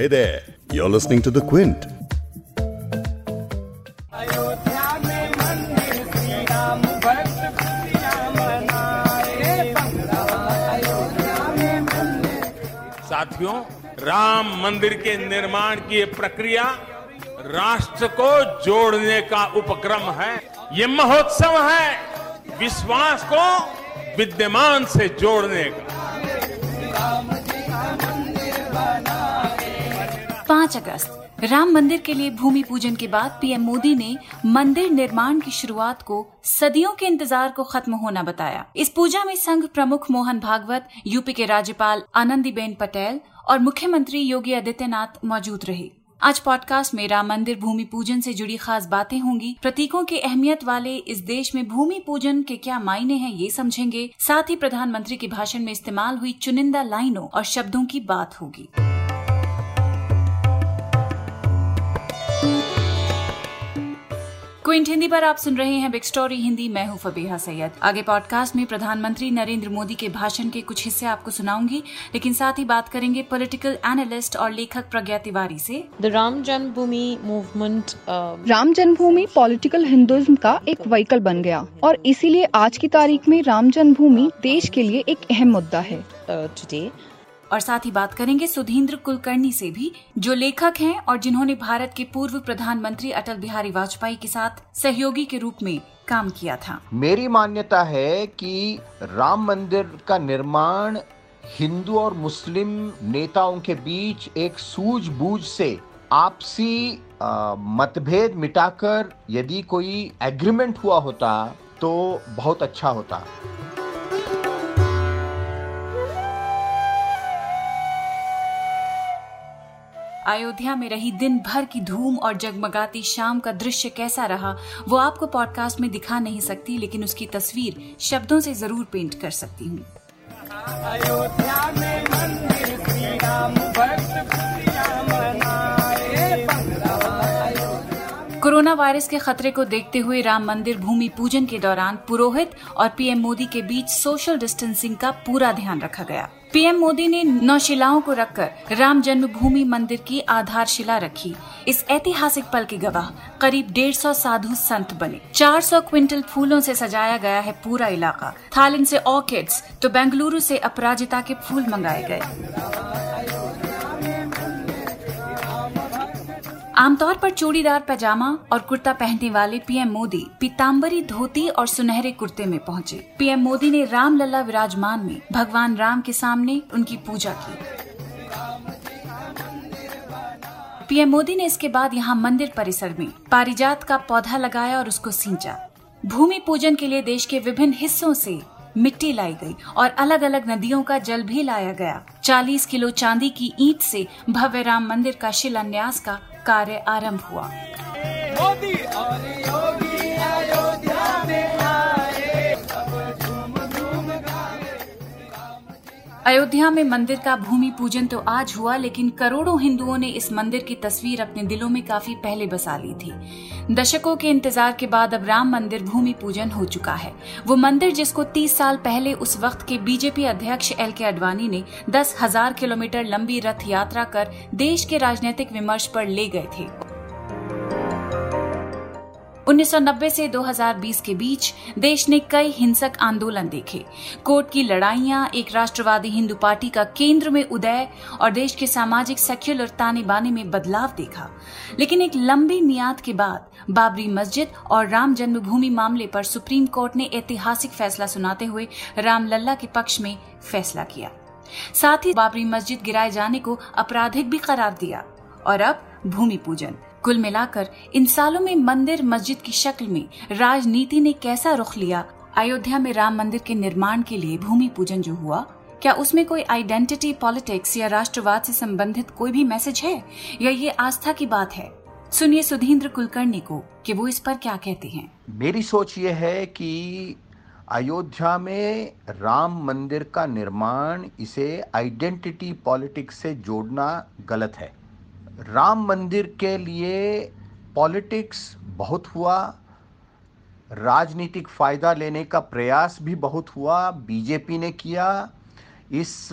Hey there, you're listening to The Quint. साथियों राम मंदिर के निर्माण की प्रक्रिया राष्ट्र को जोड़ने का उपक्रम है ये महोत्सव है विश्वास को विद्यमान से जोड़ने का पाँच अगस्त राम मंदिर के लिए भूमि पूजन के बाद पीएम मोदी ने मंदिर निर्माण की शुरुआत को सदियों के इंतज़ार को खत्म होना बताया। इस पूजा में संघ प्रमुख मोहन भागवत, यूपी के राज्यपाल आनंदीबेन पटेल और मुख्यमंत्री योगी आदित्यनाथ मौजूद रहे। आज पॉडकास्ट में राम मंदिर भूमि पूजन से जुड़ी खास बातें होंगी। प्रतीकों की अहमियत वाले इस देश में भूमि पूजन के क्या मायने हैं ये समझेंगे। साथ ही प्रधानमंत्री के भाषण में इस्तेमाल हुई चुनिंदा लाइनों और शब्दों की बात होगी। क्विंट हिंदी पर आप सुन रहे हैं बिग स्टोरी हिंदी। मैं हूँ फबीहा सैयद। आगे पॉडकास्ट में प्रधानमंत्री नरेंद्र मोदी के भाषण के कुछ हिस्से आपको सुनाऊँगी लेकिन साथ ही बात करेंगे पॉलिटिकल एनालिस्ट और लेखक प्रज्ञा तिवारी से। The Ram Janmabhoomi movement uh, Ram Janmabhoomi political Hinduism का एक व्हीकल बन गया और इसीलिए आज की तारीख में राम जन्मभूमि देश के लिए एक अहम मुद्दा है। uh, today. और साथ ही बात करेंगे सुधींद्र कुलकर्णी से भी, जो लेखक हैं और जिन्होंने भारत के पूर्व प्रधानमंत्री अटल बिहारी वाजपेयी के साथ सहयोगी के रूप में काम किया था। मेरी मान्यता है कि राम मंदिर का निर्माण हिंदू और मुस्लिम नेताओं के बीच एक सूझबूझ से आपसी मतभेद मिटाकर यदि कोई एग्रीमेंट हुआ होता तो बहुत अच्छा होता। अयोध्या में रही दिन भर की धूम और जगमगाती शाम का दृश्य कैसा रहा वो आपको पॉडकास्ट में दिखा नहीं सकती लेकिन उसकी तस्वीर शब्दों से ज़रूर पेंट कर सकती हूँ। अयोध्या में मंदिर श्री राम भक्त खुशियाँ मनाए। कोरोना वायरस के खतरे को देखते हुए राम मंदिर भूमि पूजन के दौरान पुरोहित और पीएम मोदी के बीच सोशल डिस्टेंसिंग का पूरा ध्यान रखा गया। पीएम मोदी ने नौशिलाओं को रखकर राम जन्मभूमि मंदिर की आधारशिला रखी। इस ऐतिहासिक पल के गवाह करीब डेढ़ सौ साधु संत बने। 400 क्विंटल फूलों से सजाया गया है पूरा इलाका। थाईलैंड से ऑर्किड्स तो बेंगलुरु से अपराजिता के फूल मंगाए गए। आमतौर पर चूड़ीदार पैजामा और कुर्ता पहनने वाले पीएम मोदी पीताम्बरी धोती और सुनहरे कुर्ते में पहुँचे। पीएम मोदी ने राम लला विराजमान में भगवान राम के सामने उनकी पूजा की। पीएम मोदी ने इसके बाद यहाँ मंदिर परिसर में पारिजात का पौधा लगाया और उसको सींचा। भूमि पूजन के लिए देश के विभिन्न हिस्सों से मिट्टी लाई गई और अलग अलग नदियों का जल भी लाया गया। 40 किलो चांदी की ईंट से भव्य राम मंदिर का शिलान्यास का कार्य आरंभ हुआ। अयोध्या में मंदिर का भूमि पूजन तो आज हुआ, लेकिन करोड़ों हिंदुओं ने इस मंदिर की तस्वीर अपने दिलों में काफ़ी पहले बसा ली थी। दशकों के इंतज़ार के बाद अब राम मंदिर भूमि पूजन हो चुका है। वो मंदिर जिसको 30 साल पहले उस वक्त के बीजेपी अध्यक्ष एल के अडवाणी ने दस हज़ार किलोमीटर लंबी रथ यात्रा कर देश के राजनीतिक विमर्श पर ले गए थे। 1990 से 2020 के बीच देश ने कई हिंसक आंदोलन देखे। कोर्ट की लड़ाइयाँ एक राष्ट्रवादी हिंदू पार्टी का केंद्र में उदय और देश के सामाजिक, सेक्युलर ताने बाने में बदलाव देखा। लेकिन एक लंबी मियाद के बाद बाबरी मस्जिद और राम जन्मभूमि मामले पर सुप्रीम कोर्ट ने ऐतिहासिक फैसला सुनाते हुए रामलला के पक्ष में फैसला किया। साथ ही बाबरी मस्जिद गिराए जाने को आपराधिक भी करार दिया और अब भूमि पूजन। कुल मिलाकर, इन सालों में मंदिर मस्जिद की शक्ल में राजनीति ने कैसा रुख लिया? अयोध्या में राम मंदिर के निर्माण के लिए भूमि पूजन जो हुआ, क्या उसमें कोई आइडेंटिटी पॉलिटिक्स या राष्ट्रवाद से संबंधित कोई भी मैसेज है? या ये आस्था की बात है? सुनिए सुधींद्र कुलकर्णी को कि वो इस पर क्या कहते हैं। मेरी सोच ये है कि अयोध्या में राम मंदिर का निर्माण इसे आइडेंटिटी पॉलिटिक्स से जोड़ना गलत है। राम मंदिर के लिए पॉलिटिक्स बहुत हुआ, राजनीतिक फ़ायदा लेने का प्रयास भी बहुत हुआ, बीजेपी ने किया। इस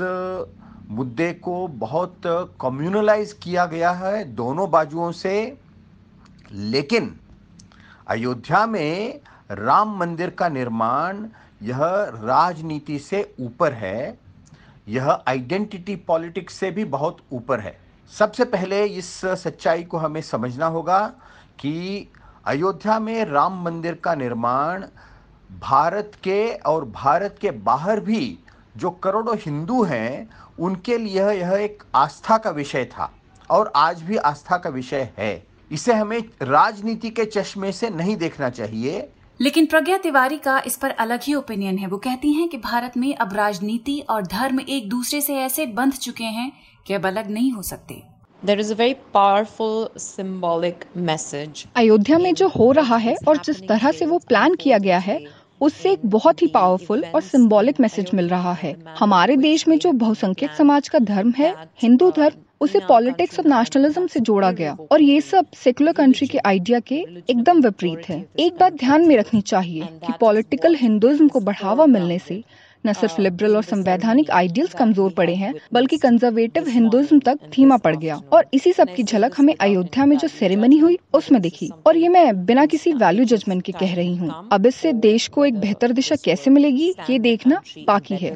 मुद्दे को बहुत कम्युनलाइज किया गया है दोनों बाजुओं से। लेकिन अयोध्या में राम मंदिर का निर्माण यह राजनीति से ऊपर है, यह आइडेंटिटी पॉलिटिक्स से भी बहुत ऊपर है। सबसे पहले इस सच्चाई को हमें समझना होगा कि अयोध्या में राम मंदिर का निर्माण भारत के और भारत के बाहर भी जो करोड़ों हिंदू हैं, उनके लिए यह एक आस्था का विषय था और आज भी आस्था का विषय है। इसे हमें राजनीति के चश्मे से नहीं देखना चाहिए। लेकिन प्रज्ञा तिवारी का इस पर अलग ही ओपिनियन है। वो कहती हैं कि भारत में अब राजनीति और धर्म एक दूसरे से ऐसे बंध चुके हैं कि अब अलग नहीं हो सकते। There is a very powerful symbolic message. Ayodhya में जो हो रहा है और जिस तरह से वो प्लान किया गया है उससे एक बहुत ही पावरफुल और सिंबॉलिक मैसेज मिल रहा है। हमारे देश में जो बहुसंख्यक समाज का धर्म है हिंदू धर्म उसे पॉलिटिक्स और नेशनलिज्म से जोड़ा गया और ये सब सेकुलर कंट्री के आइडिया के एकदम विपरीत है। एक बात ध्यान में रखनी चाहिए कि पॉलिटिकल हिंदुइज्म को बढ़ावा मिलने से न सिर्फ़ लिबरल और संवैधानिक आइडियल्स कमज़ोर पड़े हैं, बल्कि कंजर्वेटिव हिंदुज्म तक थीमा पड़ गया। और इसी सब की झलक हमें अयोध्या में जो सेरेमनी हुई, उसमें दिखी। और ये मैं बिना किसी वैल्यू जजमेंट के कह रही हूँ। अब इससे देश को एक बेहतर दिशा कैसे मिलेगी, ये देखना बाकी है।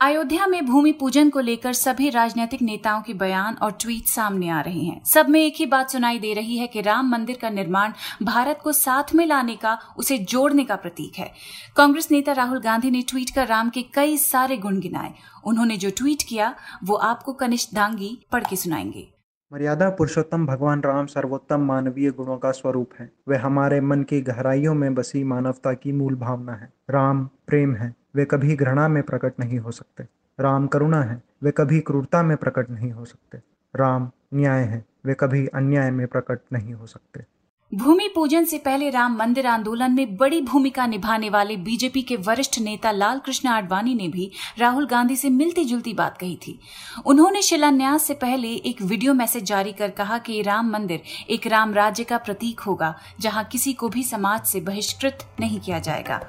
अयोध्या में भूमि पूजन को लेकर सभी राजनीतिक नेताओं के बयान और ट्वीट सामने आ रहे हैं। सब में एक ही बात सुनाई दे रही है कि राम मंदिर का निर्माण भारत को साथ में लाने का, उसे जोड़ने का प्रतीक है। कांग्रेस नेता राहुल गांधी ने ट्वीट कर राम के कई सारे गुण गिनाए। उन्होंने जो ट्वीट किया, वो आपको कनिष्ठ दांगी पढ़ के सुनाएँगे। मर्यादा पुरुषोत्तम भगवान राम सर्वोत्तम मानवीय गुणों का स्वरूप है। वे हमारे मन की गहराइयों में बसी मानवता की मूल भावना है। राम प्रेम है। वे कभी घृणा में प्रकट नहीं हो सकते। राम करुणा है, वे कभी क्रूरता में प्रकट नहीं हो सकते। राम न्याय है, वे कभी अन्याय में प्रकट नहीं हो सकते। भूमि पूजन से पहले राम मंदिर आंदोलन में बड़ी भूमिका निभाने वाले बीजेपी के वरिष्ठ नेता लाल कृष्ण आडवाणी ने भी राहुल गांधी से मिलती जुलती बात कही थी। उन्होंने शिलान्यास से पहले एक वीडियो मैसेज जारी कर कहा कि राम मंदिर एक राम राज्य का प्रतीक होगा, जहाँ किसी को भी समाज से बहिष्कृत नहीं किया जाएगा।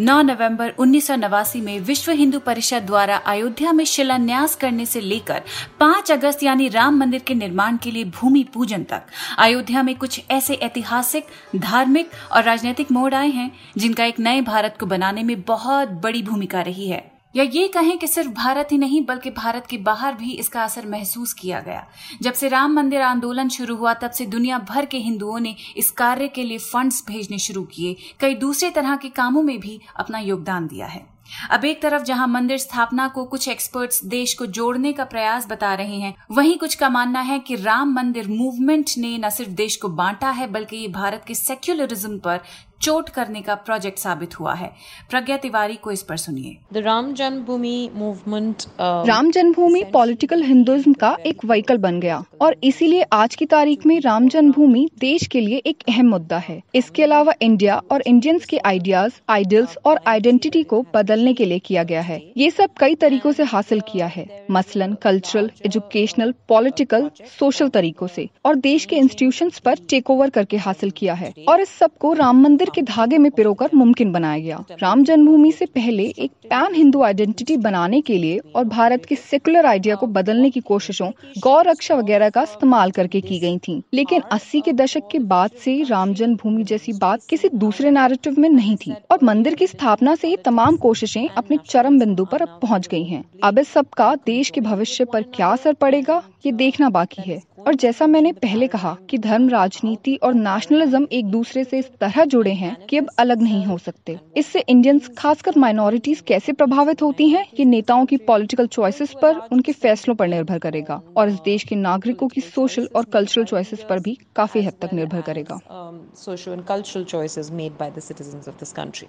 9 नवंबर उन्नीस सौ नवासी में विश्व हिंदू परिषद द्वारा अयोध्या में शिलान्यास करने से लेकर 5 अगस्त यानी राम मंदिर के निर्माण के लिए भूमि पूजन तक। अयोध्या में कुछ ऐसे ऐतिहासिक, धार्मिक और राजनीतिक मोड़ आए हैं, जिनका एक नए भारत को बनाने में बहुत बड़ी भूमिका रही है। या ये कहें कि सिर्फ़ भारत ही नहीं, बल्कि भारत के बाहर भी इसका असर महसूस किया गया। जब से राम मंदिर आंदोलन शुरू हुआ, तब से दुनिया भर के हिंदुओं ने इस कार्य के लिए फंड्स भेजने शुरू किए। कई दूसरे तरह के कामों में भी अपना योगदान दिया है। अब एक तरफ़ जहाँ मंदिर स्थापना को कुछ एक्सपर्ट्स देश को जोड़ने का प्रयास बता रहे हैं, वहीं कुछ का मानना है कि राम मंदिर मूवमेंट ने न सिर्फ़ देश को बांटा है, बल्कि ये भारत के सेक्युलरिज्म पर चोट करने का प्रोजेक्ट साबित हुआ है। प्रज्ञा तिवारी को इस पर सुनिए। The Ram Janmabhoomi movement. Uh, Ram Janmabhoomi political Hinduism का एक व्हीकल बन गया और इसीलिए आज की तारीख में राम जन्मभूमि देश के लिए एक अहम मुद्दा है। इसके अलावा इंडिया और इंडियंस के आइडियाज़ आइडल्स और आइडेंटिटी को बदलने के लिए किया गया है। ये सब कई तरीकों से हासिल किया है। मसलन कल्चरल एजुकेशनल पॉलिटिकल सोशल तरीकों से। और देश के इंस्टीट्यूशंस पर टेक ओवर करके हासिल किया है। और इस सबको राम मंदिर के धागे में पिरोकर मुमकिन बनाया गया। राम जन्मभूमि से पहले एक पैन हिंदू आइडेंटिटी बनाने के लिए और भारत के सेकुलर आइडिया को बदलने की कोशिशों गौ रक्षा वगैरह का इस्तेमाल करके की गई थी। लेकिन 80 के दशक के बाद से राम जन्मभूमि जैसी बात किसी दूसरे नैरेटिव में नहीं थी और मंदिर की स्थापना से तमाम कोशिशें अपने चरम बिंदु पर अब पहुँच गई हैं। अब इस सब का देश के भविष्य पर क्या असर पड़ेगा, ये देखना बाकी है। और जैसा मैंने पहले कहा कि धर्म, राजनीति और नेशनलिज्म एक दूसरे से इस तरह जुड़े हैं कि अब अलग नहीं हो सकते। इससे इंडियंस खासकर माइनॉरिटीज कैसे प्रभावित होती हैं ये नेताओं की पॉलिटिकल चॉइसेस पर उनके फैसलों पर निर्भर करेगा और इस देश के नागरिकों की सोशल और कल्चरल चॉइसेस पर भी काफ़ी हद तक निर्भर करेगा। Um, social and cultural choices made by the citizens of this country.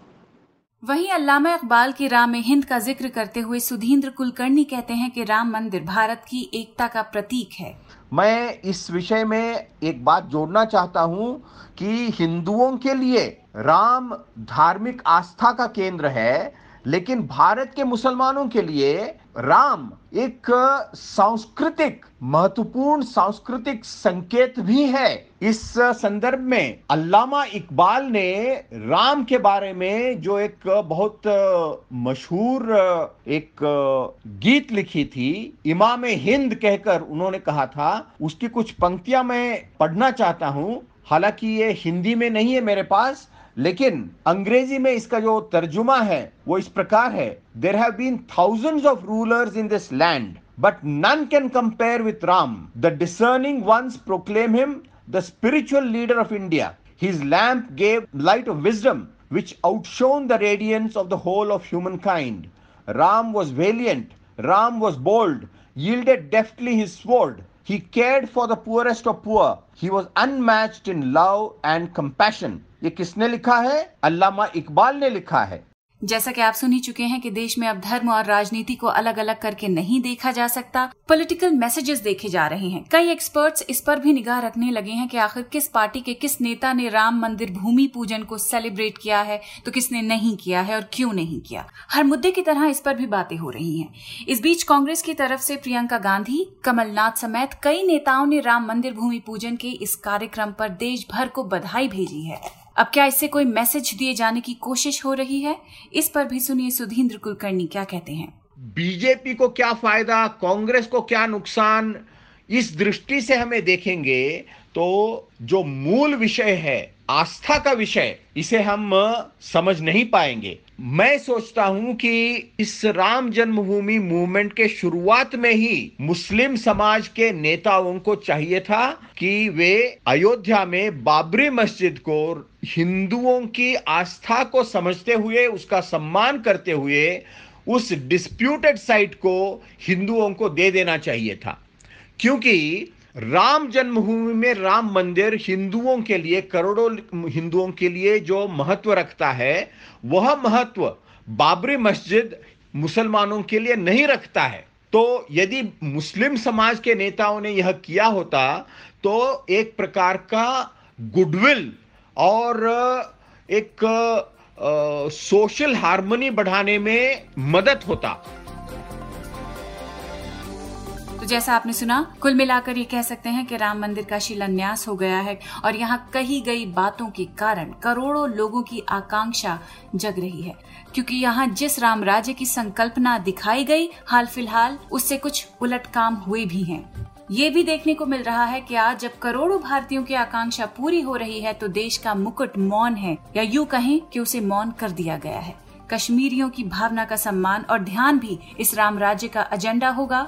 वहीं अल्लामा इकबाल की राम में हिंद का ज़िक्र करते हुए सुधींद्र कुलकर्णी कहते हैं कि राम मंदिर भारत की एकता का प्रतीक है। मैं इस विषय में एक बात जोड़ना चाहता हूँ कि हिंदुओं के लिए राम धार्मिक आस्था का केंद्र है, लेकिन भारत के मुसलमानों के लिए राम एक सांस्कृतिक, महत्वपूर्ण सांस्कृतिक संकेत भी है। इस संदर्भ में अल्लामा इकबाल ने राम के बारे में जो एक बहुत मशहूर एक गीत लिखी थी, इमाम हिंद कहकर उन्होंने कहा था, उसकी कुछ पंक्तियाँ मैं पढ़ना चाहता हूँ। हालाँकि ये हिंदी में नहीं है मेरे पास लेकिन अंग्रेज़ी में इसका जो तर्जुमा है वो इस प्रकार है there have been thousands of rulers in this land but none can compare with Ram the discerning once proclaim him the spiritual leader of India his lamp gave light of wisdom which outshone the radiance of the whole of humankind. Ram was valiant, Ram was bold, yielded deftly his sword. He cared for the poorest of poor. He was unmatched in love and compassion. ये किसने लिखा है अल्लामा इकबाल ने लिखा है जैसा कि आप सुन ही चुके हैं कि देश में अब धर्म और राजनीति को अलग अलग करके नहीं देखा जा सकता पॉलिटिकल मैसेजेस देखे जा रहे हैं। कई एक्सपर्ट्स इस पर भी निगाह रखने लगे हैं कि आखिर किस पार्टी के किस नेता ने राम मंदिर भूमि पूजन को सेलिब्रेट किया है तो किसने नहीं किया है और क्यों नहीं किया। हर मुद्दे की तरह इस पर भी बातें हो रही हैं। इस बीच कांग्रेस की तरफ़ से प्रियंका गांधी, कमलनाथ समेत कई नेताओं ने राम मंदिर भूमि पूजन के इस कार्यक्रम पर देश भर को बधाई भेजी है। अब क्या इससे कोई मैसेज दिए जाने की कोशिश हो रही है? इस पर भी सुनिए सुधींद्र कुलकर्णी क्या कहते हैं। बीजेपी को क्या फ़ायदा? कांग्रेस को क्या नुकसान? इस दृष्टि से हमें देखेंगे तो जो मूल विषय है, आस्था का विषय, इसे हम समझ नहीं पाएँगे। मैं सोचता हूँ कि इस राम जन्मभूमि मूवमेंट के शुरुआत में ही मुस्लिम समाज के नेताओं को चाहिए था कि वे अयोध्या में बाबरी मस्जिद को हिंदुओं की आस्था को समझते हुए, उसका सम्मान करते हुए, उस डिस्प्यूटेड साइट को हिंदुओं को दे देना चाहिए था। क्योंकि राम जन्मभूमि में राम मंदिर हिंदुओं के लिए, करोड़ों हिंदुओं के लिए जो महत्व रखता है, वह महत्व बाबरी मस्जिद मुसलमानों के लिए नहीं रखता है। तो यदि मुस्लिम समाज के नेताओं ने यह किया होता तो एक प्रकार का गुडविल और एक सोशल हार्मनी बढ़ाने में मदद होता। तो जैसा आपने सुना, कुल मिलाकर ये कह सकते हैं कि राम मंदिर का शिलान्यास हो गया है और यहाँ कही गई बातों के कारण करोड़ों लोगों की आकांक्षा जग रही है। क्योंकि यहाँ जिस राम राज्य की संकल्पना दिखाई गई, हाल फ़िलहाल उससे कुछ उलट काम हुए भी हैं। ये भी देखने को मिल रहा है कि आज जब करोड़ों भारतीयों की आकांक्षा पूरी हो रही है तो देश का मुकुट मौन है, या यूँ कहें कि उसे मौन कर दिया गया है। कश्मीरियों की भावना का सम्मान और ध्यान भी इस राम राज्य का एजेंडा होगा।